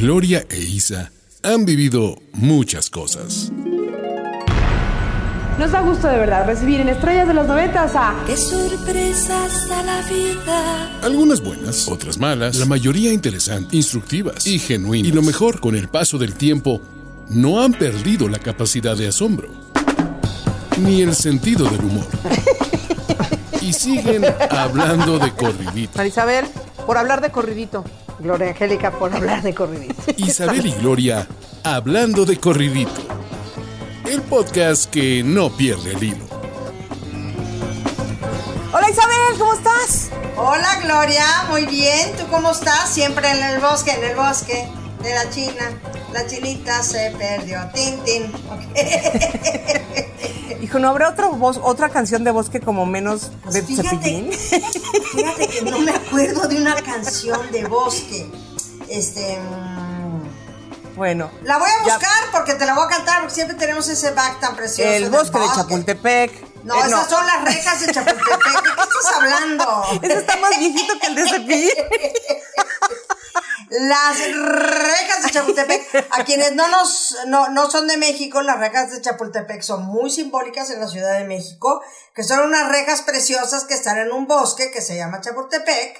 Gloria e Isa han vivido muchas cosas. Nos da gusto de verdad recibir en Estrellas de los Noventas a... ¡Qué sorpresas da la vida! Algunas buenas, otras malas, la mayoría interesantes, instructivas y genuinas. Y lo mejor, con el paso del tiempo, no han perdido la capacidad de asombro, ni el sentido del humor. Y siguen hablando de corridito. Marisabel, por hablar de corridito. Gloria Angélica, por hablar de corridito. Isabel y Gloria hablando de corridito. El podcast que no pierde el hilo. Hola Isabel, ¿cómo estás? Hola Gloria, muy bien. ¿Tú cómo estás? Siempre en el bosque, en el bosque de la China. La chinita se perdió. Tin, tin. Hijo, ¿no habrá otra voz, otra canción de bosque como menos Pues de fíjate, Cepillín? fíjate que no me acuerdo de una canción de bosque. Este. mm, Bueno. La voy a Ya- buscar porque te la voy a cantar porque siempre tenemos ese back tan precioso. El bosque de Chapultepec. No, Eh, esas son las rejas de Chapultepec. ¿De qué estás hablando? Ese está más viejito que el de Cepillín. Las rejas de Chapultepec. A quienes no nos no, no son de México, las rejas de Chapultepec son muy simbólicas en la Ciudad de México, que son unas rejas preciosas que están en un bosque que se llama Chapultepec.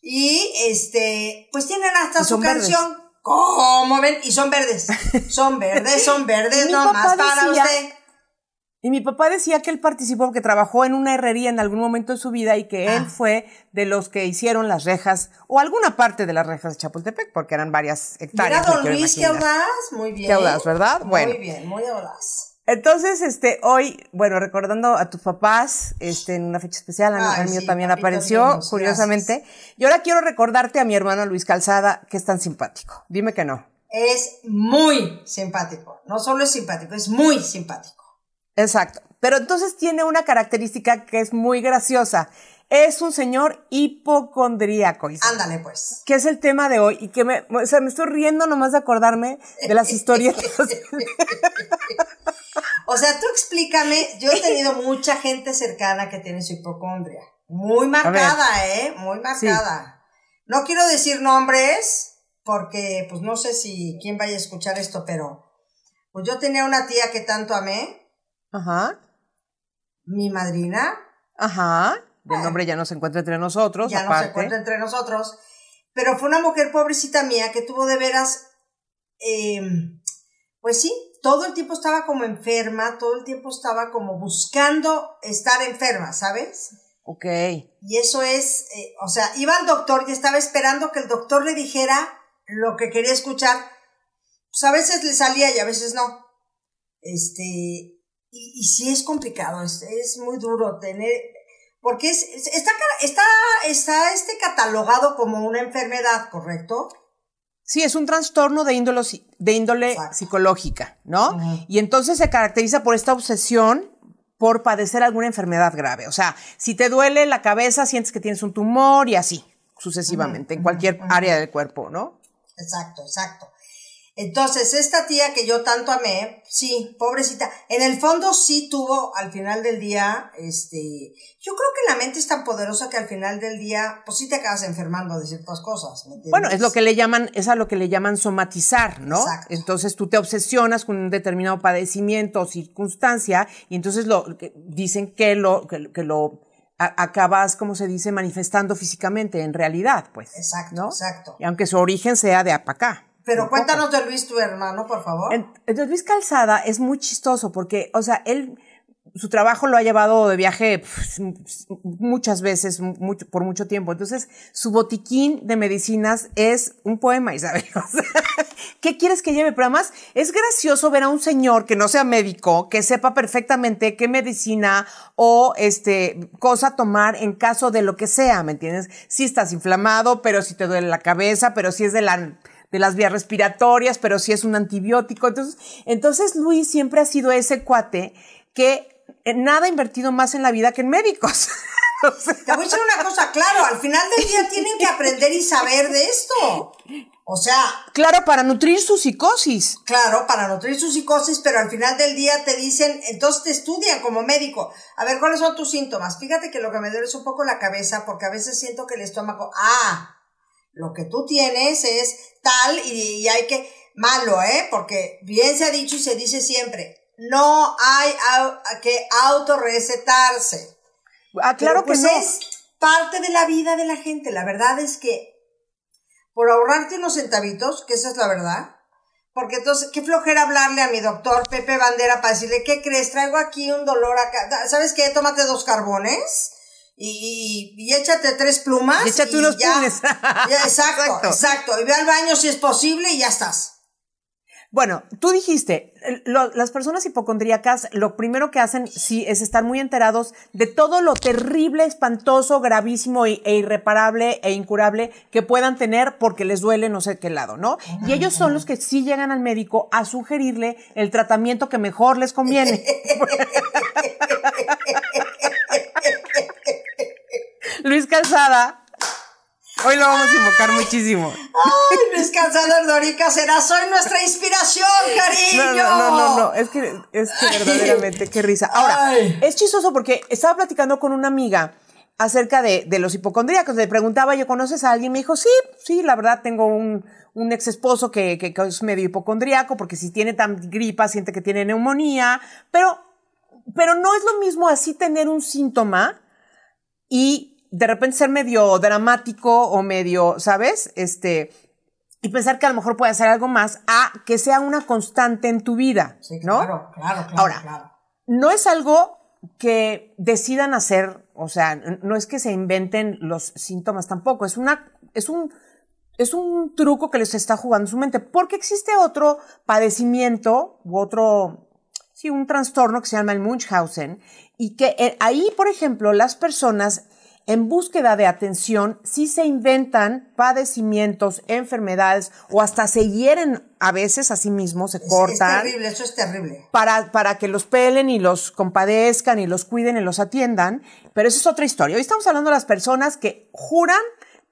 Y este, pues tienen hasta su verdes. canción. ¿Cómo ven? Y son verdes. Son verdes, son verdes, nomás para usted. Y mi papá decía que él participó, que trabajó en una herrería en algún momento de su vida y que Ah. él fue de los que hicieron las rejas, o alguna parte de las rejas de Chapultepec, porque eran varias hectáreas. Mira, don Luis, qué audaz. Muy bien. Qué audaz, ¿verdad? Muy bien, muy audaz. Entonces, este, hoy, bueno, recordando a tus papás, este, en una fecha especial, Ay, al mío sí, también apareció, curiosamente. Y ahora quiero recordarte a mi hermano Luis Calzada, que es tan simpático. Dime que no. Es muy simpático. No solo es simpático, es muy simpático. Exacto. Pero entonces tiene una característica que es muy graciosa. Es un señor hipocondríaco, Ándale, pues. que es el tema de hoy y que me, o sea, me estoy riendo nomás de acordarme de las historietas. O sea, tú explícame, yo he tenido mucha gente cercana que tiene su hipocondria. Muy marcada, ¿eh? Muy marcada. No quiero decir nombres, porque pues no sé si quién vaya a escuchar esto, pero pues yo tenía una tía que tanto amé, Ajá, mi madrina, ajá. El nombre ya no se encuentra entre nosotros, ya no se encuentra entre nosotros, pero fue una mujer pobrecita mía que tuvo de veras, eh, pues sí, todo el tiempo estaba como enferma, todo el tiempo estaba como buscando estar enferma, ¿sabes? Ok. Y eso es, eh, o sea, iba al doctor y estaba esperando que el doctor le dijera lo que quería escuchar. Pues a veces le salía y a veces no. Este, y, y sí es complicado, es, es muy duro tener, porque es, es- está, está, está este catalogado como una enfermedad, ¿correcto? Sí, es un trastorno de índole, de índole psicológica, ¿no? Y entonces se caracteriza por esta obsesión por padecer alguna enfermedad grave. O sea, si te duele la cabeza, sientes que tienes un tumor y así, sucesivamente, en cualquier área del cuerpo, ¿no? Exacto, exacto. Entonces, esta tía que yo tanto amé, sí, pobrecita, en el fondo sí tuvo al final del día, este, yo creo que la mente es tan poderosa que al final del día, pues sí te acabas enfermando de ciertas cosas. ¿me entiendes? Bueno, es lo que le llaman, es a lo que le llaman somatizar, ¿no? Exacto. Entonces tú te obsesionas con un determinado padecimiento o circunstancia y entonces lo que- dicen que lo que, que lo acabas, como se dice, manifestando físicamente en realidad, pues. Exacto, ¿no? exacto. Y aunque su origen sea de acá. Pero cuéntanos de Luis, tu hermano, por favor. En- Entonces Luis Calzada es muy chistoso porque, o sea, él, su trabajo lo ha llevado de viaje muchas veces, mucho, por mucho tiempo. Entonces, su botiquín de medicinas es un poema, Isabel. O sea, ¿Qué quieres que lleve? Pero además es gracioso ver a un señor que no sea médico, que sepa perfectamente qué medicina o este cosa tomar en caso de lo que sea, ¿me entiendes? Si estás inflamado, pero si te duele la cabeza, pero si es de la de las vías respiratorias, pero si es un antibiótico. Entonces, entonces Luis siempre ha sido ese cuate que eh, nada ha invertido más en la vida que en médicos. O sea, Te voy a decir una cosa, claro, al final del día tienen que aprender y saber de esto. O sea, claro, para nutrir su psicosis. Claro, para nutrir su psicosis, pero al final del día te dicen, entonces te estudian como médico. A ver, ¿cuáles son tus síntomas? Fíjate que lo que me duele es un poco la cabeza, porque a veces siento que el estómago, ah, lo que tú tienes es tal y, hay que, malo, ¿eh? Porque bien se ha dicho y se dice siempre, no hay que autorrecetarse. Ah, claro pues que no. es parte de la vida de la gente. La verdad es que por ahorrarte unos centavitos, que esa es la verdad, porque entonces, qué flojera hablarle a mi doctor Pepe Bandera para decirle, ¿qué crees? Traigo aquí un dolor acá. ¿Sabes qué? Tómate dos carbones y, y, échate tres plumas. Y échate unos ya, exacto, exacto, Y ve al baño si es posible y ya estás. Bueno, tú dijiste, las personas hipocondríacas lo primero que hacen sí es estar muy enterados de todo lo terrible, espantoso, gravísimo e, irreparable e incurable que puedan tener porque les duele no sé qué lado, ¿no? Y ellos son los que sí llegan al médico a sugerirle el tratamiento que mejor les conviene. Luis Calzada Hoy lo vamos a invocar muchísimo. Ay, Luis Calzada Dorica será soy nuestra inspiración, cariño. No, no, no, no, es que, es que verdaderamente, qué risa. Ahora, es chistoso porque estaba platicando con una amiga acerca de, de los hipocondríacos. Le preguntaba, ¿yo conoces a alguien? Me dijo, sí, sí, la verdad tengo un, un ex esposo que, que, que es medio hipocondríaco porque si tiene tan gripa siente que tiene neumonía, pero, pero no es lo mismo así tener un síntoma y de repente ser medio dramático o medio, ¿sabes? Este, y pensar que a lo mejor puede hacer algo más a que sea una constante en tu vida, ¿no? Claro, claro, claro. Ahora, no es algo que decidan hacer, o sea, no es que se inventen los síntomas tampoco, es una, es un, es un truco que les está jugando su mente, porque existe otro padecimiento u otro, sí, un trastorno que se llama el Munchausen, y que eh, ahí, por ejemplo, las personas en búsqueda de atención sí se inventan padecimientos, enfermedades o hasta se hieren a veces a sí mismos, se cortan. Es terrible, eso es terrible. Para, para que los pelen y los compadezcan y los cuiden y los atiendan. Pero eso es otra historia. Hoy estamos hablando de las personas que juran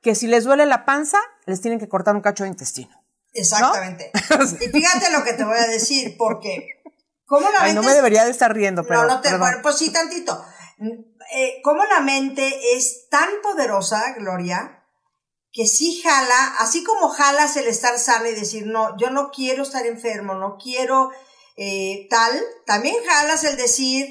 que si les duele la panza, les tienen que cortar un cacho de intestino. Exactamente. y fíjate lo que te voy a decir, porque... ¿Cómo la Ay, no me debería de estar riendo, pero... No, no te... Pues sí, tantito eh, cómo la mente es tan poderosa, Gloria, que sí jala, así como jalas el estar sana y decir, no, yo no quiero estar enfermo, no quiero eh, tal, también jalas el decir,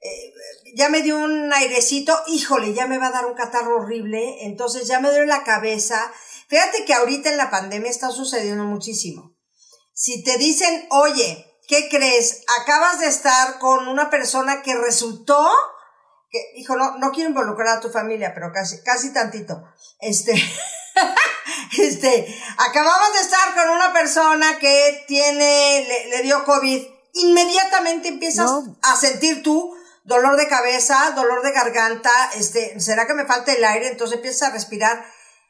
eh, ya me dio un airecito, híjole, ya me va a dar un catarro horrible, entonces ya me duele la cabeza. Fíjate que ahorita en la pandemia está sucediendo muchísimo. Si te dicen, oye, ¿qué crees? Acabas de estar con una persona que resultó que, hijo, no, no quiero involucrar a tu familia, pero casi, casi tantito. Este, este, acabamos de estar con una persona que tiene, le, dio COVID. Inmediatamente empiezas a sentir tú dolor de cabeza, dolor de garganta, este, ¿será que me falta el aire? Entonces empiezas a respirar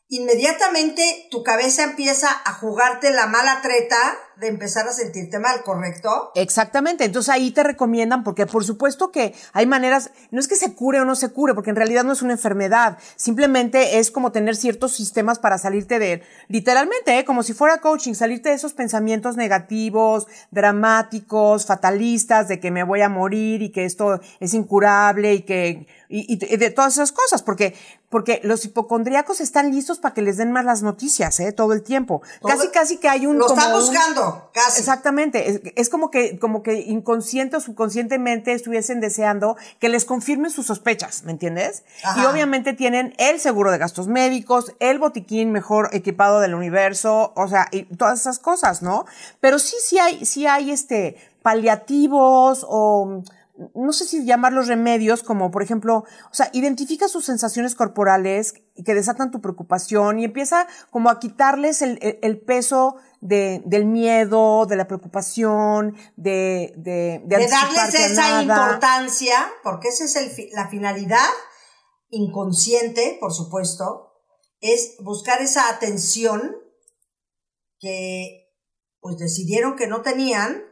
inmediatamente tu cabeza empieza a jugarte la mala treta de empezar a sentirte mal, ¿correcto? Exactamente, entonces ahí te recomiendan, porque por supuesto que hay maneras, no es que se cure o no se cure, porque en realidad no es una enfermedad, simplemente es como tener ciertos sistemas para salirte de, literalmente, ¿eh? como si fuera coaching, salirte de esos pensamientos negativos, dramáticos, fatalistas, de que me voy a morir y que esto es incurable y que y, de todas esas cosas, porque, porque los hipocondríacos están listos para que les den más las noticias, ¿eh? Todo el tiempo. casi, casi que hay un... Lo están buscando, casi. Exactamente. Es, como que, como que inconsciente o subconscientemente estuviesen deseando que les confirmen sus sospechas, ¿me entiendes? Y obviamente tienen el seguro de gastos médicos, el botiquín mejor equipado del universo, o sea, y todas esas cosas, ¿no? Pero sí, sí hay, sí hay este, paliativos o no sé si llamarlos remedios, como por ejemplo, o sea, identifica sus sensaciones corporales que desatan tu preocupación y empieza como a quitarles el, el, peso de, del miedo, de la preocupación, de, de, de, de darles esa importancia, porque esa es el, la finalidad inconsciente, por supuesto, es buscar esa atención que pues decidieron que no tenían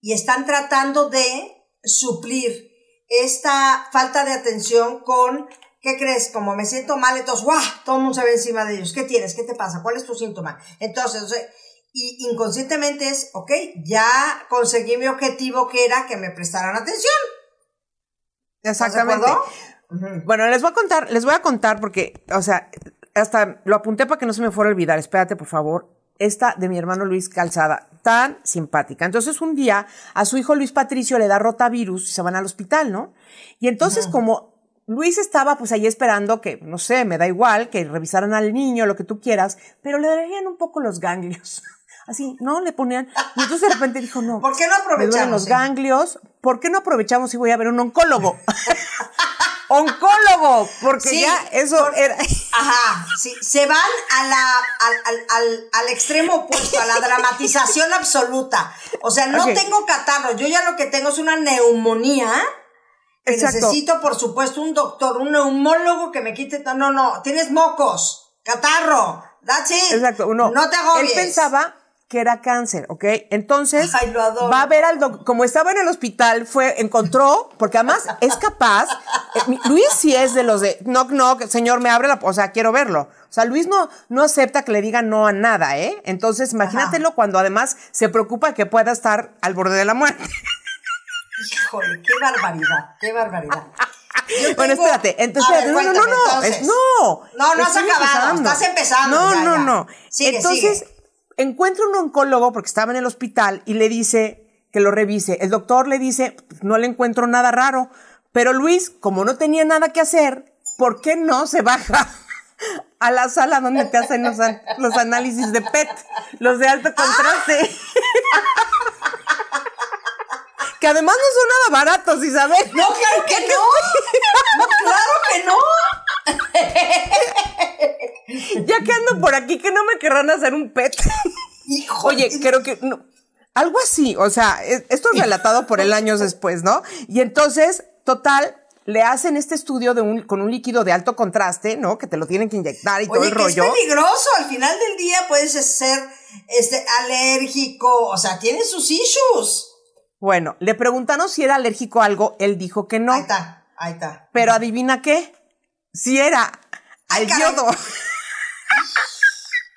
y están tratando de suplir esta falta de atención con, ¿qué crees? Como me siento mal, entonces, ¡guau! Todo el mundo se ve encima de ellos. ¿Qué tienes? ¿Qué te pasa? ¿Cuál es tu síntoma? Entonces, y inconscientemente es, ok, ya conseguí mi objetivo que era que me prestaran atención. Exactamente. Bueno, les voy a contar, les voy a contar porque, o sea, hasta lo apunté para que no se me fuera a olvidar, espérate por favor, esta de mi hermano Luis Calzada, tan simpática. Entonces un día a su hijo Luis Patricio le da rotavirus y se van al hospital, ¿no? Y entonces como Luis estaba pues ahí esperando que, no sé, me da igual, que revisaran al niño, lo que tú quieras, pero le darían un poco los ganglios. Así, ¿no? Le ponían. Y entonces de repente dijo, no. ¿Por qué no Me duelen aprovechamos? los eh? ganglios. ¿Por qué no aprovechamos y voy a ver un oncólogo? oncólogo, porque Sí, ya eso por- era. Ajá, sí, se van a la, al, al, al, al extremo opuesto, a la dramatización absoluta. O sea, no tengo catarro, yo ya lo que tengo es una neumonía. Que necesito, por supuesto, un doctor, un neumólogo que me quite. No, no, tienes mocos, catarro, that's it. Exacto, uno. No te Él agobies. pensaba que era cáncer, ¿ok? Entonces, Ay, lo adoro. va a ver al doctor, como estaba en el hospital, fue, encontró, porque además es capaz, eh, Luis sí es de los de, knock, knock, señor, me abre la, o sea, quiero verlo. O sea, Luis no, no acepta que le digan no a nada, ¿eh? Entonces, imagínatelo cuando además se preocupa que pueda estar al borde de la muerte. Híjole, qué barbaridad, qué barbaridad. Bueno, espérate, entonces, ver, no, no, no, cuéntame, no, entonces. es- no. No, no has estoy acabado, empezando. estás empezando, No, ya, no, ya. no. Sigue, entonces, sigue. Encuentra un oncólogo porque estaba en el hospital y le dice que lo revise. El doctor le dice, no le encuentro nada raro. Pero Luis, como no tenía nada que hacer, ¿por qué no se baja a la sala donde te hacen los, an- los análisis de PET, los de alto contraste? que además no son nada baratos, Isabel. No, claro que no. No, claro que no. Ya que ando por aquí, que no me querrán hacer un PET. Híjole. Oye, creo que no, algo así, o sea, es- esto es relatado por él años después, ¿no? Y entonces, total, le hacen este estudio de un, con un líquido de alto contraste, ¿no? Que te lo tienen que inyectar y todo el que rollo. es peligroso. Al final del día puedes ser este, alérgico. O sea, tiene sus issues. Bueno, le preguntaron si era alérgico a algo, él dijo que no. Ahí está, ahí está. Pero adivina qué, si era al yodo.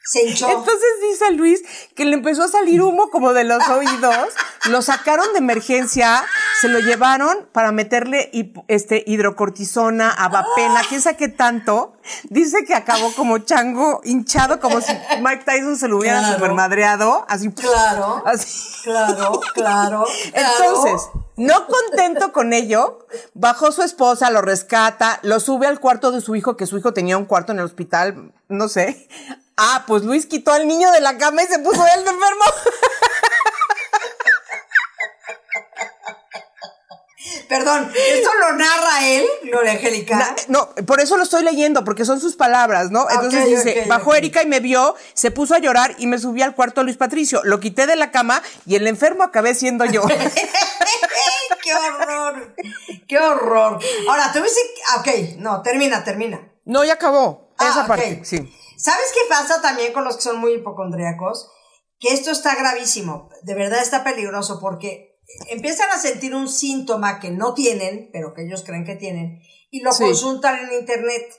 Se hinchó. Entonces dice Luis que le empezó a salir humo como de los oídos, lo sacaron de emergencia, se lo llevaron para meterle este, hidrocortisona, abapena, quién sabe qué tanto. Dice que acabó como chango, hinchado, como si Mike Tyson se lo hubiera Claro. supermadreado, así. Claro. Así. Claro, claro. Entonces, no contento con ello, bajó su esposa, lo rescata, lo sube al cuarto de su hijo, que su hijo tenía un cuarto en el hospital, no sé. Ah, pues Luis quitó al niño de la cama y se puso él de enfermo. Perdón, ¿esto lo narra él, Gloria Angélica? Na- No, por eso lo estoy leyendo, porque son sus palabras, ¿no? Entonces dice, bajó. Erika y me vio, se puso a llorar y me subí al cuarto de Luis Patricio. Lo quité de la cama y el enfermo acabé siendo yo. ¡Qué horror! ¡Qué horror! Ahora, tú dices, ok, no, termina, termina. no, ya acabó. Ah, Esa parte, sí. ¿Sabes qué pasa también con los que son muy hipocondríacos? Que esto está gravísimo, de verdad está peligroso porque empiezan a sentir un síntoma que no tienen, pero que ellos creen que tienen, y lo Sí. consultan en internet.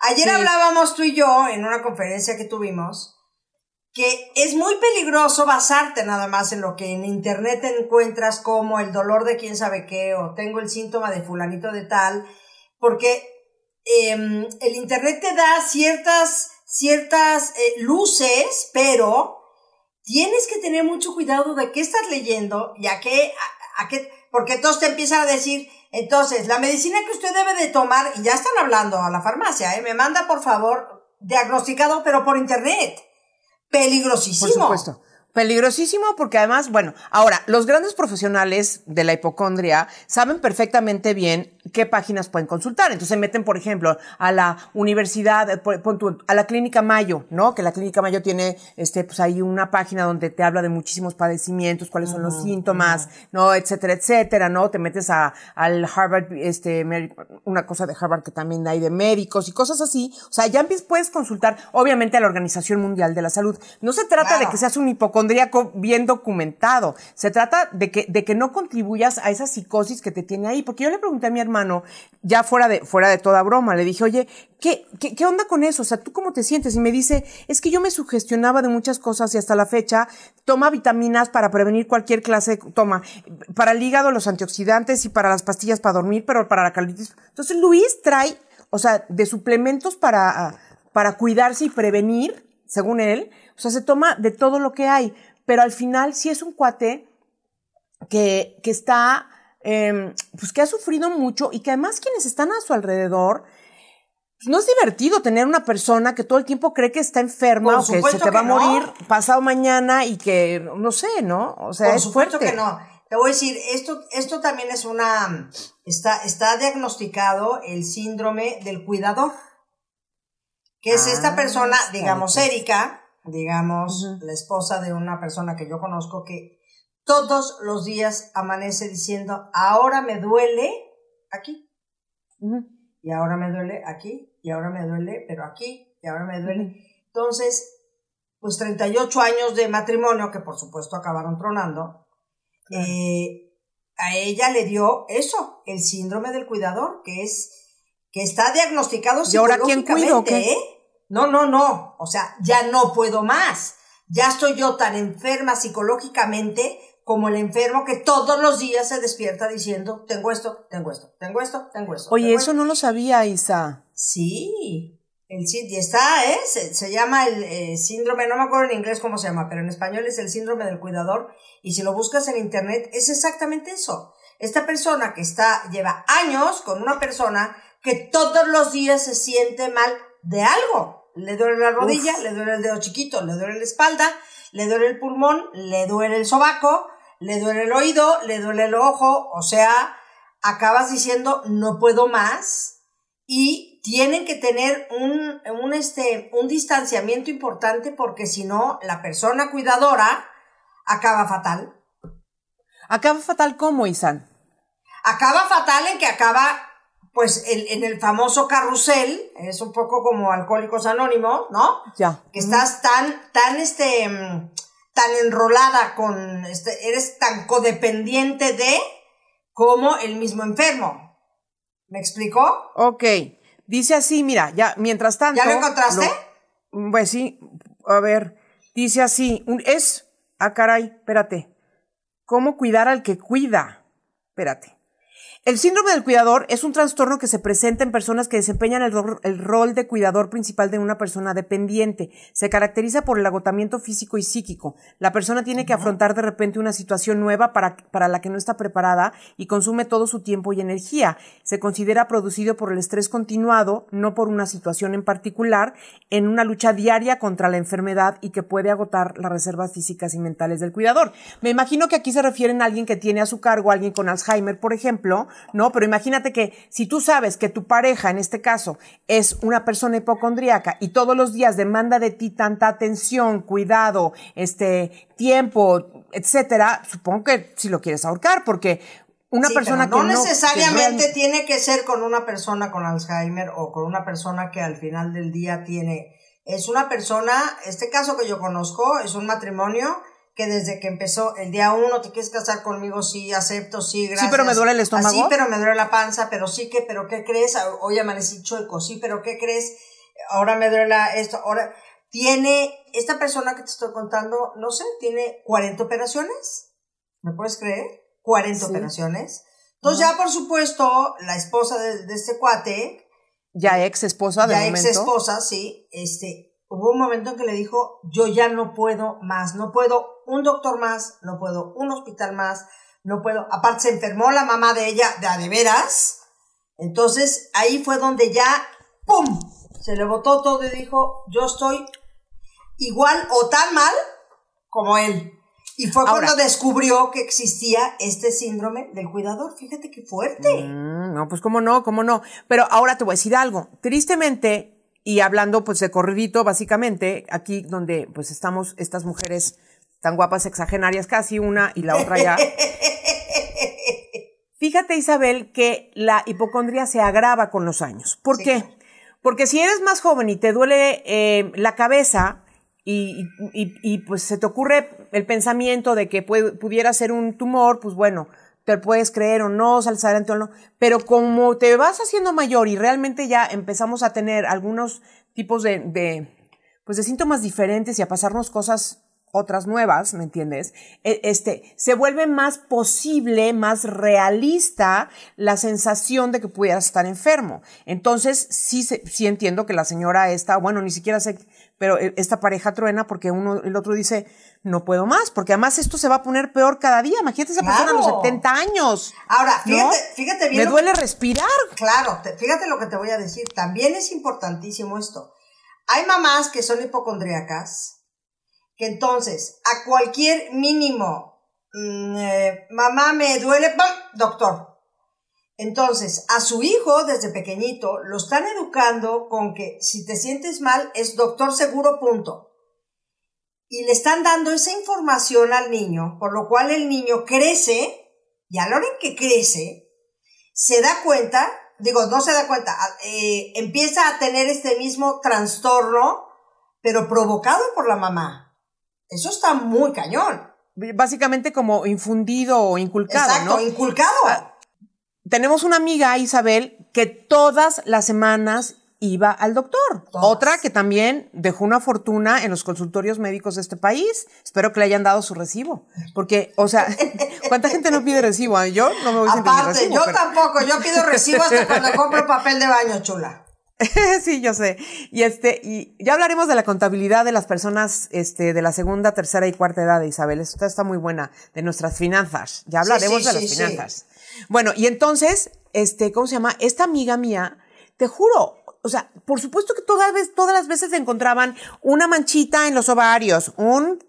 Ayer Sí. hablábamos tú y yo en una conferencia que tuvimos que es muy peligroso basarte nada más en lo que en internet encuentras como el dolor de quién sabe qué o tengo el síntoma de fulanito de tal, porque em, el internet te da ciertas, ciertas eh, luces, pero tienes que tener mucho cuidado de qué estás leyendo y a qué, porque todos te empiezan a decir, entonces, la medicina que usted debe de tomar, y ya están hablando a la farmacia, ¿eh? me manda por favor diagnosticado, pero por internet. Peligrosísimo. Por supuesto. Peligrosísimo porque además, bueno, ahora, los grandes profesionales de la hipocondria saben perfectamente bien qué páginas pueden consultar. Entonces se meten, por ejemplo, a la universidad, eh, a la clínica Mayo, ¿no? Que la clínica Mayo tiene, este, pues ahí una página donde te habla de muchísimos padecimientos, cuáles son los síntomas, ¿no? Etcétera, etcétera, ¿no? Te metes a, al Harvard, este, una cosa de Harvard que también hay de médicos y cosas así. O sea, ya puedes consultar, obviamente, a la Organización Mundial de la Salud. No se trata de que seas un hipocondríaco bien documentado. Se trata de que, de que no contribuyas a esa psicosis que te tiene ahí. Porque yo le pregunté a mi hermano, ya fuera de, fuera de toda broma, le dije, oye, ¿qué, qué, qué onda con eso? O sea, ¿tú cómo te sientes? Y me dice, es que yo me sugestionaba de muchas cosas y hasta la fecha toma vitaminas para prevenir cualquier clase, toma para el hígado los antioxidantes y para las pastillas para dormir, pero para la colitis. Entonces Luis trae, o sea, de suplementos para, para cuidarse y prevenir, según él. O sea, se toma de todo lo que hay. Pero al final sí es un cuate que, que está, em, pues que ha sufrido mucho y que además quienes están a su alrededor, pues no es divertido tener una persona que todo el tiempo cree que está enferma o que se te va a que no. morir pasado mañana y que, no sé, ¿no? O sea, Por es supuesto fuerte. que no. Te voy a decir, esto, esto también es una, está, está diagnosticado el síndrome del cuidador, que es Ah, esta persona, digamos. Erika, digamos, Ujú. la esposa de una persona que yo conozco que todos los días amanece diciendo, ahora me duele aquí, y ahora me duele aquí, y ahora me duele, pero aquí, y ahora me duele. Entonces, pues 38 años de matrimonio, que por supuesto acabaron tronando, eh, a ella le dio eso, el síndrome del cuidador, que es, que está diagnosticado ¿Y ahora quién cuida o psicológicamente, qué? ¿eh? No, no, no, o sea, ya no puedo más. Ya estoy yo tan enferma psicológicamente como el enfermo que todos los días se despierta diciendo, tengo esto, tengo esto, tengo esto, tengo esto. Oye, tengo eso no lo sabía, Isa. Sí, el y está, ¿eh? Se, se llama el eh, síndrome, no me acuerdo en inglés cómo se llama, pero en español es el síndrome del cuidador. Y si lo buscas en internet, es exactamente eso. Esta persona que está, lleva años con una persona que todos los días se siente mal de algo. Le duele la rodilla, Uf. le duele el dedo chiquito, le duele la espalda, le duele el pulmón, le duele el sobaco, le duele el oído, le duele el ojo, o sea, acabas diciendo no puedo más y tienen que tener un, un, este, un distanciamiento importante porque si no, la persona cuidadora acaba fatal. Acaba fatal como, Isan. Acaba fatal en que acaba, pues, el- en el famoso carrusel, es un poco como Alcohólicos Anónimos, ¿no? Ya. que estás tan, tan, este, mm, tan enrolada con, este, eres tan codependiente de como el mismo enfermo. ¿Me explicó? Ok. Dice así, mira, ya, mientras tanto. ¿Ya lo encontraste? lo- pues sí, a ver. Dice así, un- es. Ah, caray, espérate. ¿Cómo cuidar al que cuida? Espérate. El síndrome del cuidador es un trastorno que se presenta en personas que desempeñan el, ro- el rol de cuidador principal de una persona dependiente. Se caracteriza por el agotamiento físico y psíquico. La persona tiene que afrontar de repente una situación nueva para, para la que no está preparada y consume todo su tiempo y energía. Se considera producido por el estrés continuado, no por una situación en particular, en una lucha diaria contra la enfermedad y que puede agotar las reservas físicas y mentales del cuidador. Me imagino que aquí se refieren a alguien que tiene a su cargo, a alguien con Alzheimer, por ejemplo, ¿no? Pero imagínate que si tú sabes que tu pareja, en este caso, es una persona hipocondríaca y todos los días demanda de ti tanta atención, cuidado, este, tiempo, etcétera, supongo que si lo quieres ahorcar, porque una Sí, persona no que no necesariamente que tiene que ser con una persona con Alzheimer o con una persona que al final del día tiene. Es una persona, este caso que yo conozco, es un matrimonio que desde que empezó el día uno, te quieres casar conmigo, sí, acepto, sí, gracias. pero me duele el estómago. Sí, pero me duele la panza, pero sí que, pero ¿qué crees? Hoy amanecí chueco, sí, pero ¿qué crees? Ahora me duele la- esto, ahora tiene, esta persona que te estoy contando, no sé, tiene 40 operaciones. ¿Me puedes creer? 40 Sí. operaciones. Entonces ya, por supuesto, la esposa de, de este cuate, ya ex esposa de ya ex momento. esposa, sí, este, hubo un momento en que le dijo, yo ya no puedo más, no puedo un doctor más, no puedo un hospital más, no puedo, aparte se enfermó la mamá de ella, de a de veras, entonces ahí fue donde ya, ¡pum! Se le botó todo y dijo, yo estoy igual o tan mal como él. Y fue Ahora- cuando descubrió que existía este síndrome del cuidador. Fíjate qué fuerte. Mm, no, pues cómo no, cómo no. Pero ahora te voy a decir algo. Tristemente, y hablando pues de corridito, básicamente, aquí donde pues estamos estas mujeres tan guapas, exagenarias, casi una y la otra ya. Fíjate, Isabel, que la hipocondria se agrava con los años. ¿Por Sí. qué? Porque si eres más joven y te duele eh, la cabeza y, y- y, pues se te ocurre el pensamiento de que puede- pudiera ser un tumor, pues bueno, te puedes creer o no, salzar ante o no. Pero como te vas haciendo mayor y realmente ya empezamos a tener algunos tipos de, de, pues de síntomas diferentes y a pasarnos cosas otras nuevas, ¿me entiendes? E- Este, se vuelve más posible, más realista la sensación de que pudieras estar enfermo. Entonces, sí, sí entiendo que la señora está, bueno, ni siquiera sé, pero eh, esta pareja truena porque uno, el otro dice, no puedo más, porque además esto se va a poner peor cada día. Imagínate esa persona a los Claro. 70 años. Ahora, ¿no? fíjate, fíjate bien. Me duele respirar. Claro, te- fíjate lo que te voy a decir. También es importantísimo esto. Hay mamás que son hipocondríacas, que entonces a cualquier mínimo, mm, eh, mamá me duele, ¡pam! doctor. Entonces, a su hijo desde pequeñito lo están educando con que si te sientes mal es doctor seguro, punto. Y le están dando esa información al niño, por lo cual el niño crece y a la hora en que crece, se da cuenta, digo, no se da cuenta, eh, empieza a tener este mismo trastorno, pero provocado por la mamá. Eso está muy cañón. Básicamente como infundido o inculcado, Exacto, ¿no? inculcado. tenemos una amiga, Isabel, que todas las semanas iba al doctor. Todas. Otra que también dejó una fortuna en los consultorios médicos de este país. Espero que le hayan dado su recibo. Porque, o sea, ¿cuánta gente no pide recibo? Ah, Yo no me voy sin pedir Aparte, recibo. yo pero- tampoco, yo pido recibo hasta cuando compro papel de baño, chula. sí, yo sé. Y este, y ya hablaremos de la contabilidad de las personas, este, de la segunda, tercera y cuarta edad, Isabel. Esta está muy buena, de nuestras finanzas. Ya hablaremos sí, de sí, las finanzas. Bueno, y entonces, este, ¿cómo se llama? Esta amiga mía, te juro, o sea, por supuesto que todas, las veces encontraban una manchita en los ovarios, un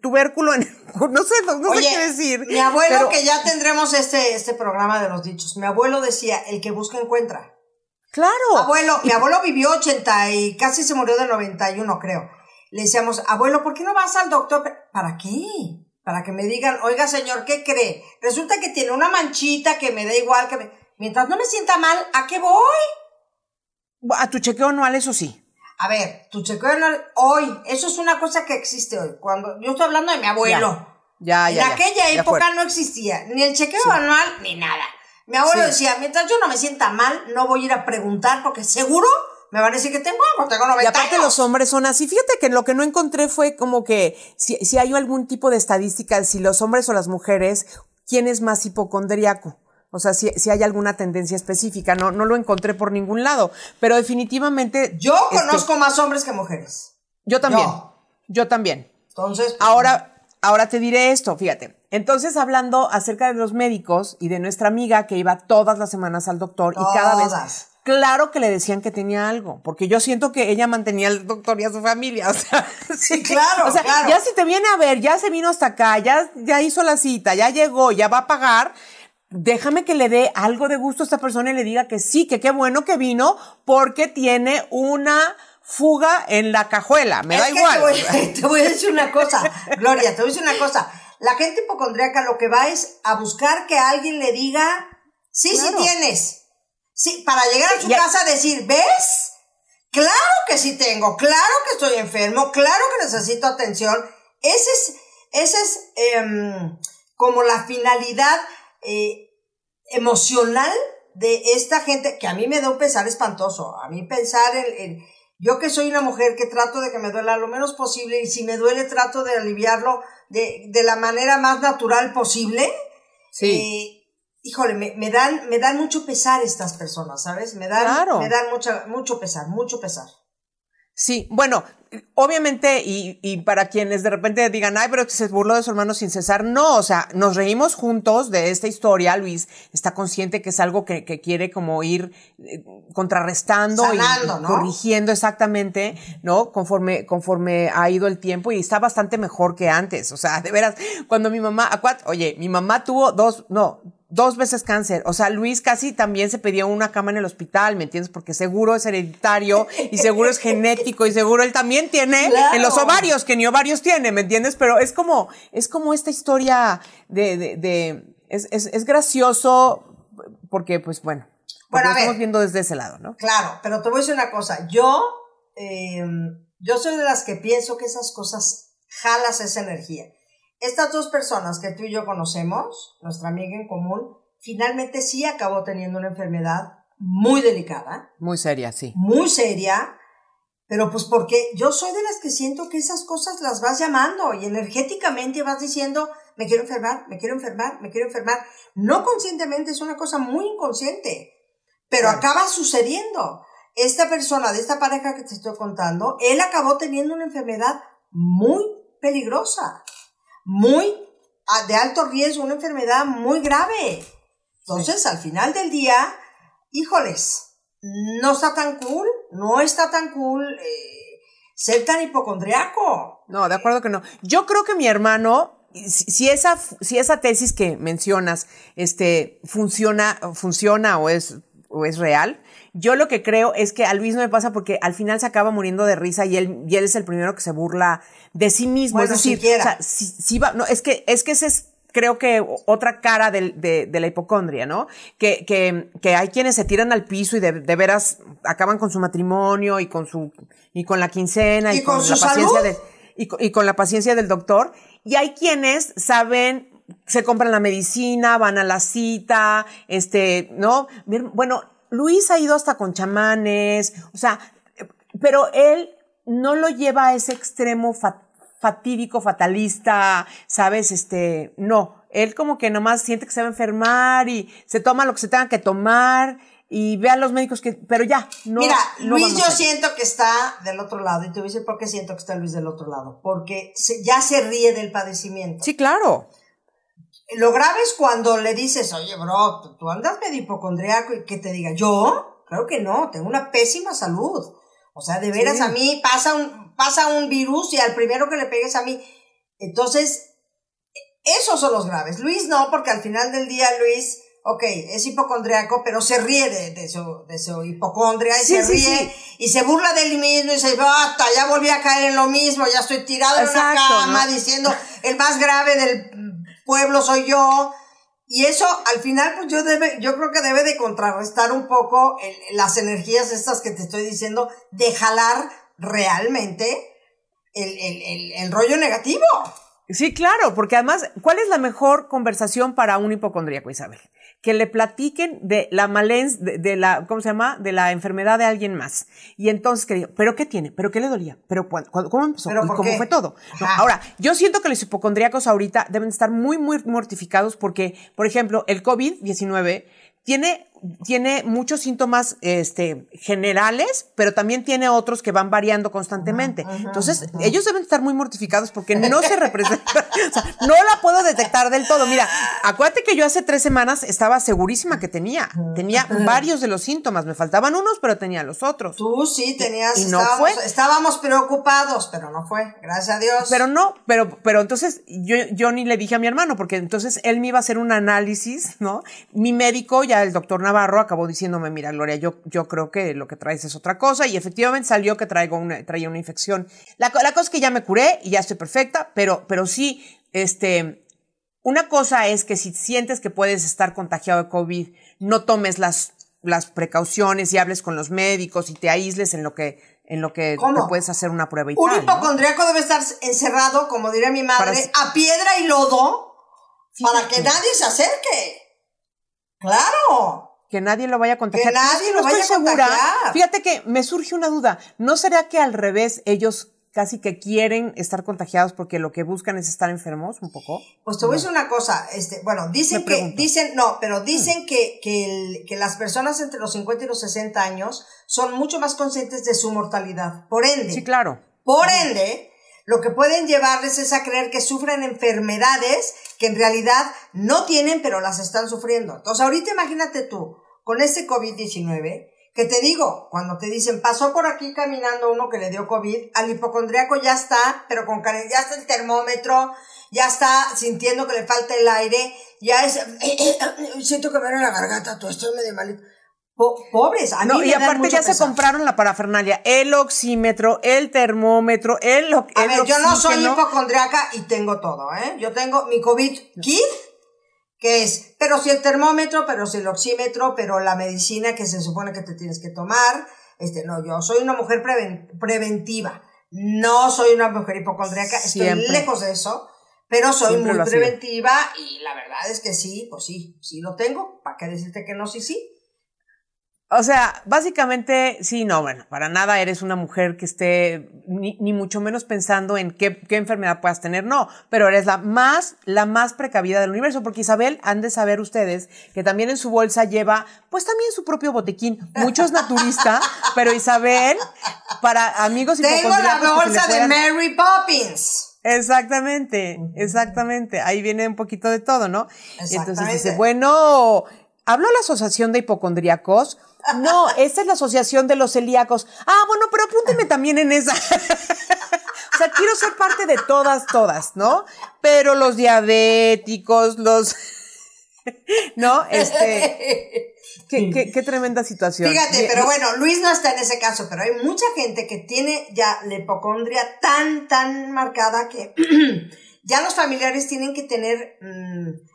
tubérculo en, no sé, no, no sé qué decir. mi abuelo, pero- que ya tendremos este, este programa de los dichos, mi abuelo decía, el que busca encuentra. Claro. Abuelo, mi abuelo vivió 80 y casi se murió de 91, creo. Le decíamos, abuelo, ¿por qué no vas al doctor? ¿Para qué? Para que me digan, oiga, señor, ¿qué cree? Resulta que tiene una manchita que me da igual que me... Mientras no me sienta mal, ¿a qué voy? A tu chequeo anual, eso sí. A ver, tu chequeo anual, hoy, eso es una cosa que existe hoy. Cuando yo estoy hablando de mi abuelo. Ya, ya, en aquella época no existía ni el chequeo anual ni nada. Mi abuelo Sí. decía, mientras yo no me sienta mal, no voy a ir a preguntar porque seguro me van a decir que tengo tengo 90 Y aparte años. los hombres son así. Fíjate que lo que no encontré fue como que si, si hay algún tipo de estadística, si los hombres o las mujeres, ¿quién es más hipocondríaco? O sea, si, si hay alguna tendencia específica. No, no lo encontré por ningún lado. Pero definitivamente. Yo este, conozco más hombres que mujeres. Yo también. yo. Yo también. Entonces, pues, Ahora, ahora te diré esto, fíjate. Entonces, hablando acerca de los médicos y de nuestra amiga que iba todas las semanas al doctor y cada vez, claro que le decían que tenía algo, porque yo siento que ella mantenía al doctor y a su familia, o sea, Sí, claro, o sea, claro. ya si te viene a ver, ya se vino hasta acá, ya, ya hizo la cita, ya llegó, ya va a pagar. Déjame que le dé algo de gusto a esta persona y le diga que sí, que qué bueno que vino porque tiene una fuga en la cajuela. Me es da que igual. Te voy, te voy a decir una cosa, Gloria, te voy a decir una cosa. La gente hipocondríaca lo que va es a buscar que alguien le diga, sí, Claro. sí tienes. Sí, para llegar a su casa a decir, ¿ves? Claro que sí tengo, claro que estoy enfermo, claro que necesito atención. Ese es, ese es em, como la finalidad eh, emocional de esta gente, que a mí me da un pesar espantoso. A mí pensar en, en- yo que soy una mujer que trato de que me duela lo menos posible y si me duele trato de aliviarlo de, de la manera más natural posible. Sí. Eh, híjole, me, me dan, me dan mucho pesar estas personas, ¿sabes? Me dan, Claro. me dan mucha, mucho pesar, mucho pesar. Sí, bueno, obviamente, y, y para quienes de repente digan, ay, pero que se burló de su hermano sin cesar, no, o sea, nos reímos juntos de esta historia, Luis está consciente que es algo que, que quiere como ir eh, contrarrestando Sanando, y ¿no? corrigiendo exactamente, ¿no? Conforme, conforme ha ido el tiempo y está bastante mejor que antes, o sea, de veras, cuando mi mamá, ¿a cuat- oye, mi mamá tuvo dos, no, dos veces cáncer. O sea, Luis casi también se pedía una cama en el hospital, ¿me entiendes? Porque seguro es hereditario y seguro es genético y seguro él también tiene Claro. en los ovarios, que ni ovarios tiene, ¿me entiendes? Pero es como, es como esta historia de, de, de- es, es, es gracioso porque, pues bueno, porque Bueno, lo ver. estamos viendo desde ese lado, ¿no? Claro, pero te voy a decir una cosa. Yo, eh, yo soy de las que pienso que esas cosas jalas esa energía. Estas dos personas que tú y yo conocemos, nuestra amiga en común, finalmente sí acabó teniendo una enfermedad muy delicada, Muy seria, sí. muy seria, Pero pues porque yo soy de las que siento que esas cosas las vas llamando y energéticamente vas diciendo, me quiero enfermar, me quiero enfermar, me quiero enfermar. No conscientemente, es una cosa muy inconsciente, pero acaba sucediendo. Esta persona de esta pareja que te estoy contando, él acabó teniendo una enfermedad muy peligrosa, muy de alto riesgo, una enfermedad muy grave. Entonces, al final del día, híjoles, no está tan cool, no está tan cool eh, ser tan hipocondriaco. No, de acuerdo que no. Yo creo que mi hermano, si esa, si esa tesis que mencionas, este, funciona, funciona o es, o es real, yo lo que creo es que a Luis no me pasa porque al final se acaba muriendo de risa y él, y él es el primero que se burla de sí mismo. es decir, o sea, si, va, no, es que, es que ese es creo que otra cara de, de, la hipocondria, ¿no? Que, que, que, hay quienes se tiran al piso y de, de, veras acaban con su matrimonio y con su, y con la quincena y, con, la paciencia de, y, y con la paciencia del doctor. Y hay quienes saben, se compran la medicina, van a la cita, este, ¿no? Bueno, Luis ha ido hasta con chamanes, o sea, pero él no lo lleva a ese extremo fatídico, fatalista, ¿sabes? Este, no, él como que nomás siente que se va a enfermar y se toma lo que se tenga que tomar y ve a los médicos que, pero ya, no. Mira, Luis yo siento que está del otro lado y te voy a decir por qué siento que está Luis del otro lado, porque ya se ríe del padecimiento. Sí, claro. Lo grave es cuando le dices, oye, bro, tú andas medio hipocondriaco y que te diga, ¿yo? Claro que no, tengo una pésima salud. O sea, de veras a mí pasa un, pasa un virus y al primero que le pegues a mí. Entonces, esos son los graves. Luis no, porque al final del día Luis, ok, es hipocondriaco, pero se ríe de, de, su, de su hipocondria y se ríe y se burla de él mismo y dice, basta, ya volví a caer en lo mismo, ya estoy tirado en una cama diciendo el más grave del pueblo soy yo. Y eso al final, pues yo debe, yo creo que debe de contrarrestar un poco las energías estas que te estoy diciendo, de jalar realmente el, el, el rollo negativo. Sí, claro, porque además, ¿cuál es la mejor conversación para un hipocondríaco, Isabel? Que le platiquen de la malens, de, la, ¿cómo se llama? De la enfermedad de alguien más. Y entonces que digo, ¿pero qué tiene? ¿Pero qué le dolía? ¿Pero cómo empezó? ¿Y cómo fue todo? ahora, yo siento que los hipocondríacos ahorita deben estar muy, muy mortificados porque, por ejemplo, el COVID-19 tiene tiene muchos síntomas este, generales, pero también tiene otros que van variando constantemente. Entonces, ellos deben estar muy mortificados porque no se representa, o sea, no la puedo detectar del todo. Mira, acuérdate que yo hace tres semanas estaba segurísima que tenía, tenía varios de los síntomas, me faltaban unos, pero tenía los otros. Tú sí tenías, y, no estábamos, fue. estábamos preocupados, pero no fue, gracias a Dios. Pero no, pero, pero entonces yo, yo ni le dije a mi hermano, porque entonces él me iba a hacer un análisis, ¿no? Mi médico, ya el doctor Navarro acabó diciéndome, mira, Gloria, yo, yo creo que lo que traes es otra cosa y efectivamente salió que traigo una, traía una infección. La, la cosa es que ya me curé y ya estoy perfecta, pero, pero sí, este, una cosa es que si sientes que puedes estar contagiado de COVID, no tomes las, las precauciones y hables con los médicos y te aísles en lo que, en lo que te puedes hacer una prueba y Un hipocondríaco debe estar encerrado, como diría mi madre, a piedra y lodo para que nadie se acerque. Claro que nadie lo vaya a contagiar. Que nadie lo vaya a contagiar. Fíjate que me surge una duda. ¿No será que al revés ellos casi que quieren estar contagiados porque lo que buscan es estar enfermos un poco? Pues te voy a decir una cosa, este, bueno, dicen que, dicen, no, pero dicen mm. que, que, que las personas entre los 50 y los 60 años son mucho más conscientes de su mortalidad. Por ende. Sí, claro. Por ende, lo que pueden llevarles es a creer que sufren enfermedades que en realidad no tienen, pero las están sufriendo. Entonces, ahorita imagínate tú, con este COVID-19, que te digo, cuando te dicen, pasó por aquí caminando uno que le dio COVID, al hipocondriaco ya está, pero con ya está el termómetro, ya está sintiendo que le falta el aire, ya es, siento que me duele la garganta, tú estoy medio malito pobres. A no, y aparte ya se compraron la parafernalia, el oxímetro, el termómetro, el, A ver, yo no soy hipocondriaca y tengo todo, ¿eh? Yo tengo mi COVID kit, que es, pero si el termómetro, pero si el oxímetro, pero la medicina que se supone que te tienes que tomar. Este, no, yo soy una mujer preventiva. No soy una mujer hipocondriaca, estoy lejos de eso, pero soy muy preventiva y la verdad es que sí, pues sí, sí lo tengo. ¿Para qué decirte que no? Sí, sí. O sea, básicamente, sí, no, bueno, para nada eres una mujer que esté ni, ni mucho menos pensando en qué, qué, enfermedad puedas tener, no, pero eres la más, la más precavida del universo, porque Isabel, han de saber ustedes que también en su bolsa lleva, pues también su propio botequín. Mucho es naturista, pero Isabel, para amigos y Tengo la bolsa de Mary Poppins. Exactamente, exactamente. Ahí viene un poquito de todo, ¿no? Entonces dice, bueno, habló la Asociación de Hipocondríacos no, esta es la asociación de los celíacos. Ah, bueno, pero apúnteme también en esa. o sea, quiero ser parte de todas, todas, ¿no? Pero los diabéticos, los... ¿No? Este... Qué, qué, tremenda situación. Fíjate, pero bueno, Luis no está en ese caso, pero hay mucha gente que tiene ya la hipocondria tan, tan marcada que ya los familiares tienen que tener mm,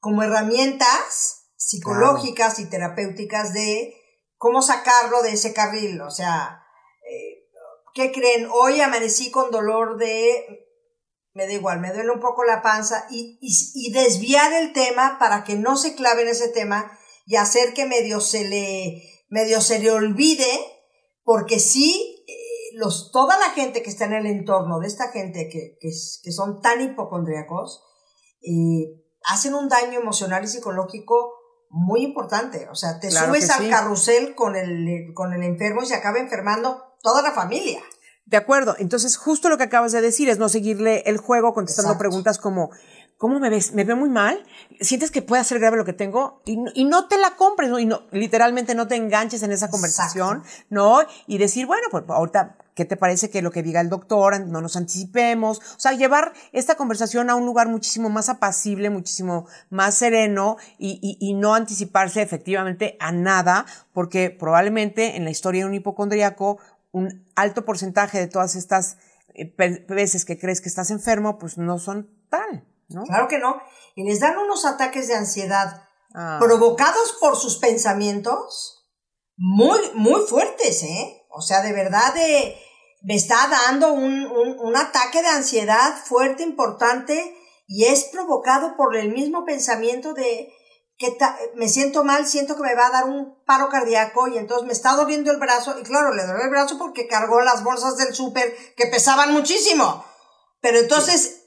como herramientas psicológicas y terapéuticas de cómo sacarlo de ese carril. O sea, eh, ¿qué creen? Hoy amanecí con dolor de, me da igual, me duele un poco la panza y, desviar el tema para que no se clave en ese tema y hacer que medio se le, medio se le olvide, porque sí, eh, los, toda la gente que está en el entorno de esta gente que, que, que son tan hipocondríacos, eh, hacen un daño emocional y psicológico muy importante. O sea, te subes al carrusel con el, con el enfermo y se acaba enfermando toda la familia. De acuerdo. Entonces, justo lo que acabas de decir es no seguirle el juego contestando preguntas como, ¿cómo me ves? ¿Me veo muy mal? ¿Sientes que puede ser grave lo que tengo? Y, y no te la compres, ¿no? Y no, literalmente no te enganches en esa conversación, ¿no? Y decir, bueno, pues ahorita ¿Qué te parece que lo que diga el doctor, no nos anticipemos? O sea, llevar esta conversación a un lugar muchísimo más apacible, muchísimo más sereno y, y, y no anticiparse efectivamente a nada, porque probablemente en la historia de un hipocondríaco, un alto porcentaje de todas estas eh, veces que crees que estás enfermo, pues no son tal, ¿no? Claro que no. Y les dan unos ataques de ansiedad ah. provocados por sus pensamientos muy, muy fuertes, ¿eh? O sea, de verdad de, me está dando un, un, un ataque de ansiedad fuerte, importante, y es provocado por el mismo pensamiento de que me siento mal, siento que me va a dar un paro cardíaco y entonces me está doliendo el brazo y claro, le duele el brazo porque cargó las bolsas del súper que pesaban muchísimo. Pero entonces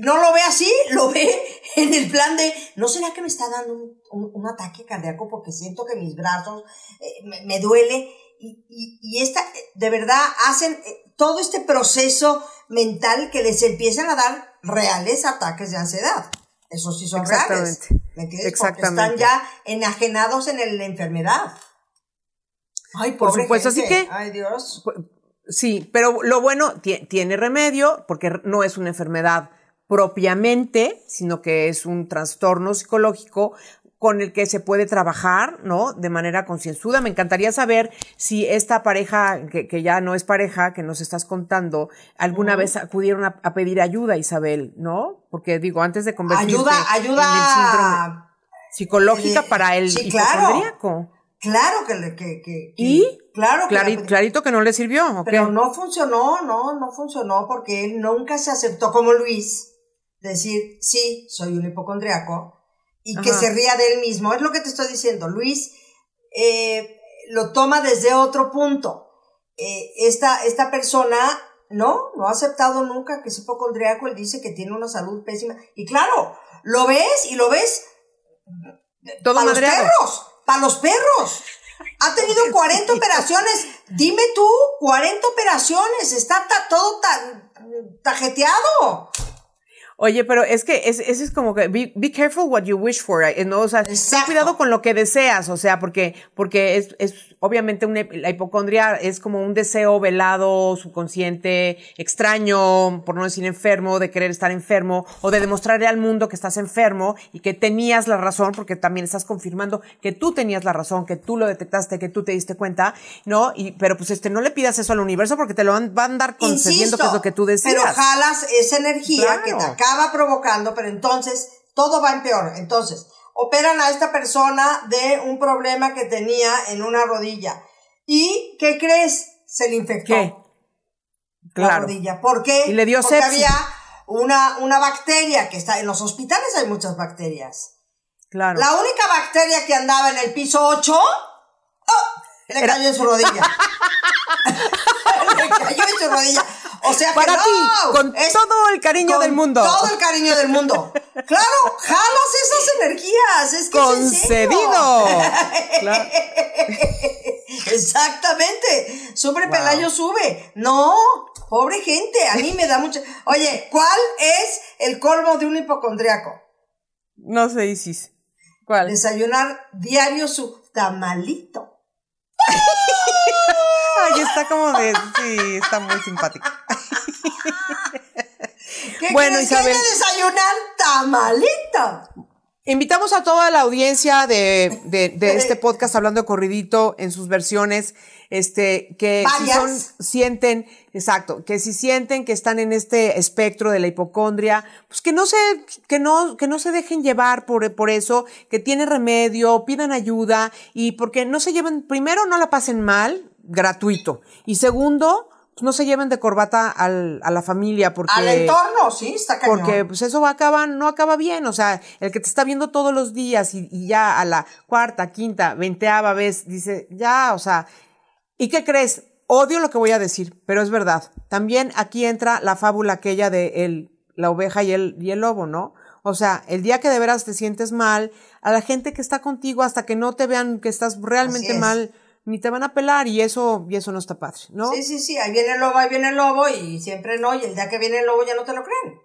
no lo ve así, lo ve en el plan de, ¿no será que me está dando un, un, ataque cardíaco porque siento que mis brazos eh, me, me duele? y, y, esta, de verdad, hacen eh, todo este proceso mental que les empiezan a dar reales ataques de ansiedad. Eso sí son reales. ¿Me entiendes? Exactamente. Porque están ya enajenados en la enfermedad. Ay, por supuesto, así que. Ay, Dios. Sí, pero lo bueno, tiene remedio, porque no es una enfermedad propiamente, sino que es un trastorno psicológico con el que se puede trabajar, ¿no? De manera concienzuda. Me encantaría saber si esta pareja, que, que, ya no es pareja, que nos estás contando, alguna vez acudieron a, a, pedir ayuda, Isabel, ¿no? Porque digo, antes de convertirse ayuda, ayuda en el síndrome psicológica eh, para el sí, claro. Claro que, que, que, ¿Y? Claro que clarito que no le sirvió. Pero no funcionó, no, no funcionó porque él nunca se aceptó como Luis. Decir, sí, soy un hipocondriaco, y que se ría de él mismo. Es lo que te estoy diciendo. Luis eh, lo toma desde otro punto. Eh, esta, esta persona, ¿no? No ha aceptado nunca que es hipocondriaco. Él dice que tiene una salud pésima. Y claro, lo ves y lo ves Todo para los perros. Para los perros. Ha tenido 40 operaciones. Dime tú, 40 operaciones. Está todo tan tajeteado. Oye, pero es que ese es, es como que be, be, careful what you wish for, eh, ¿no? O sea, ten cuidado con lo que deseas, o sea, porque, porque es, es obviamente una, la hipocondria es como un deseo velado, subconsciente, extraño, por no decir enfermo, de querer estar enfermo, o de demostrarle al mundo que estás enfermo y que tenías la razón, porque también estás confirmando que tú tenías la razón, que tú lo detectaste, que tú te diste cuenta, ¿no? Y, pero pues este, no le pidas eso al universo porque te lo van, van a andar concediendo Insisto, que es lo que tú deseas. Pero jalas esa energía claro. que te acaba acaba provocando, pero entonces todo va en peor. Entonces, operan a esta persona de un problema que tenía en una rodilla. ¿Y qué crees? Se le infectó. ¿Qué? Claro. La rodilla. ¿Por qué? Y le dio Porque sepsis. había una, una bacteria que está en los hospitales hay muchas bacterias. Claro. La única bacteria que andaba en el piso 8 oh, Le cayó en su rodilla. Le cayó en su rodilla. O sea Para que ti, no, con es- todo el cariño con del mundo. Todo el cariño del mundo. Claro, jalas esas energías. Es que es en serio. Concedido. Claro. Exactamente. Sobre Pelayo sube. No, pobre gente. A mí me da mucho. Oye, ¿cuál es el colmo de un hipocondriaco? No sé, Isis. ¿Cuál? Desayunar diario su tamalito. Ay, está como de. Sí, está muy simpático. ¿Qué Bueno, crees Isabel. que desayunar tamalito? Invitamos a toda la audiencia de, de, de este podcast hablando de corridito en sus versiones, este, que si son, sienten, exacto, que si sienten que están en este espectro de la hipocondria, pues que no se, que no, que no se dejen llevar por, por eso, que tiene remedio, pidan ayuda y porque no se lleven, primero no la pasen mal, gratuito, y segundo, no se lleven de corbata al, a la familia porque Al entorno, sí, está cañón. porque pues eso va a acabar, no acaba bien, o sea, el que te está viendo todos los días y, y ya a la cuarta, quinta, veinteava vez dice, ya, o sea, ¿y qué crees? Odio lo que voy a decir, pero es verdad. También aquí entra la fábula aquella de el, la oveja y el, y el lobo, ¿no? O sea, el día que de veras te sientes mal, a la gente que está contigo hasta que no te vean que estás realmente es. mal, ni te van a pelar y eso, y eso no está padre, ¿no? Sí, sí, sí, ahí viene el lobo, ahí viene el lobo y siempre no, y el día que viene el lobo ya no te lo creen.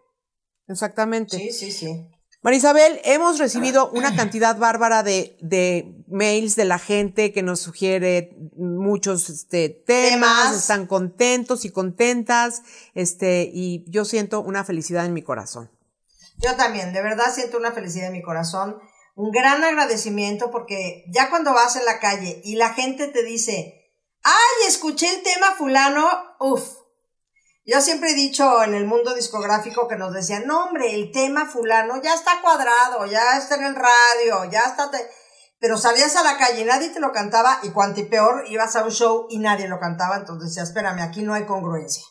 Exactamente. Sí, sí, sí. Marisabel, hemos recibido una cantidad bárbara de, de mails de la gente que nos sugiere muchos este, temas, Temas. están contentos y contentas, este, y yo siento una felicidad en mi corazón. Yo también, de verdad siento una felicidad en mi corazón, un gran agradecimiento porque ya cuando vas en la calle y la gente te dice, ay, escuché el tema fulano, uff. Yo siempre he dicho en el mundo discográfico que nos decían, no hombre, el tema fulano ya está cuadrado, ya está en el radio, ya está... te-". Pero salías a la calle y nadie te lo cantaba y cuanto y peor, ibas a un show y nadie lo cantaba, entonces decía, espérame, aquí no hay congruencia.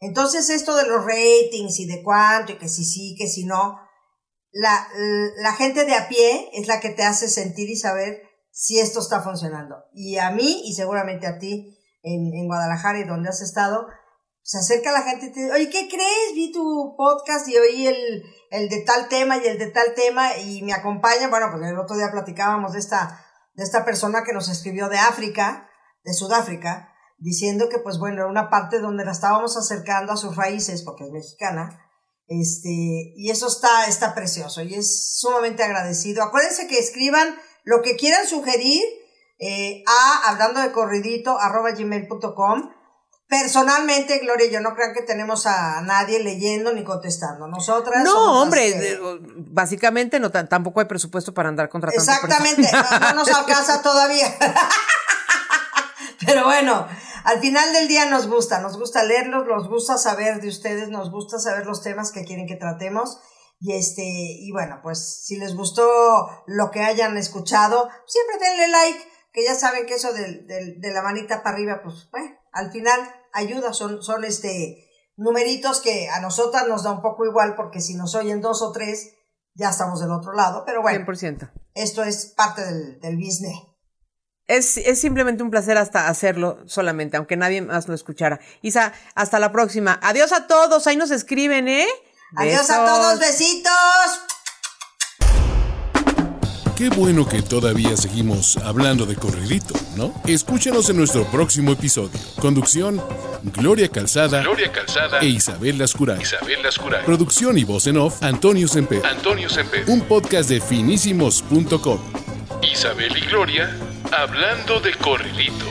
Entonces esto de los ratings y de cuánto y que si sí, que si no, la, la gente de a pie es la que te hace sentir y saber si esto está funcionando. Y a mí y seguramente a ti en, en Guadalajara y donde has estado, se acerca la gente y te dice, oye, ¿qué crees? Vi tu podcast y oí el, el de tal tema y el de tal tema y me acompaña. Bueno, pues el otro día platicábamos de esta, de esta persona que nos escribió de África, de Sudáfrica, diciendo que pues bueno, era una parte donde la estábamos acercando a sus raíces, porque es mexicana, este, y eso está, está precioso y es sumamente agradecido. Acuérdense que escriban lo que quieran sugerir eh, a hablando de corridito arroba gmail.com. Personalmente, Gloria, y yo no crean que tenemos a nadie leyendo ni contestando. Nosotras. No, hombre, que- básicamente no, ta- tampoco hay presupuesto para andar contratando Exactamente, no, no nos alcanza todavía. Pero bueno, al final del día nos gusta, nos gusta leerlos, nos gusta saber de ustedes, nos gusta saber los temas que quieren que tratemos. Y este, y bueno, pues si les gustó lo que hayan escuchado, siempre denle like, que ya saben que eso del- del- de, la manita para arriba, pues bueno, al final ayuda, son, son este numeritos que a nosotras nos da un poco igual, porque si nos oyen dos o tres, ya estamos del otro lado, pero bueno. 100%. Esto es parte del, del business. Es, es simplemente un placer hasta hacerlo solamente, aunque nadie más lo escuchara. Isa, hasta la próxima. Adiós a todos, ahí nos escriben, ¿eh? Adiós a todos, besitos. Qué bueno que todavía seguimos hablando de corridito, ¿no? Escúchenos en nuestro próximo episodio. Conducción, Gloria Calzada, Gloria Calzada e Isabel Lascuray. Isabel Lascuray. Producción y voz en off, Antonio Semper. Antonio Semper. Un podcast de finísimos.com. Isabel y Gloria Hablando de corridito.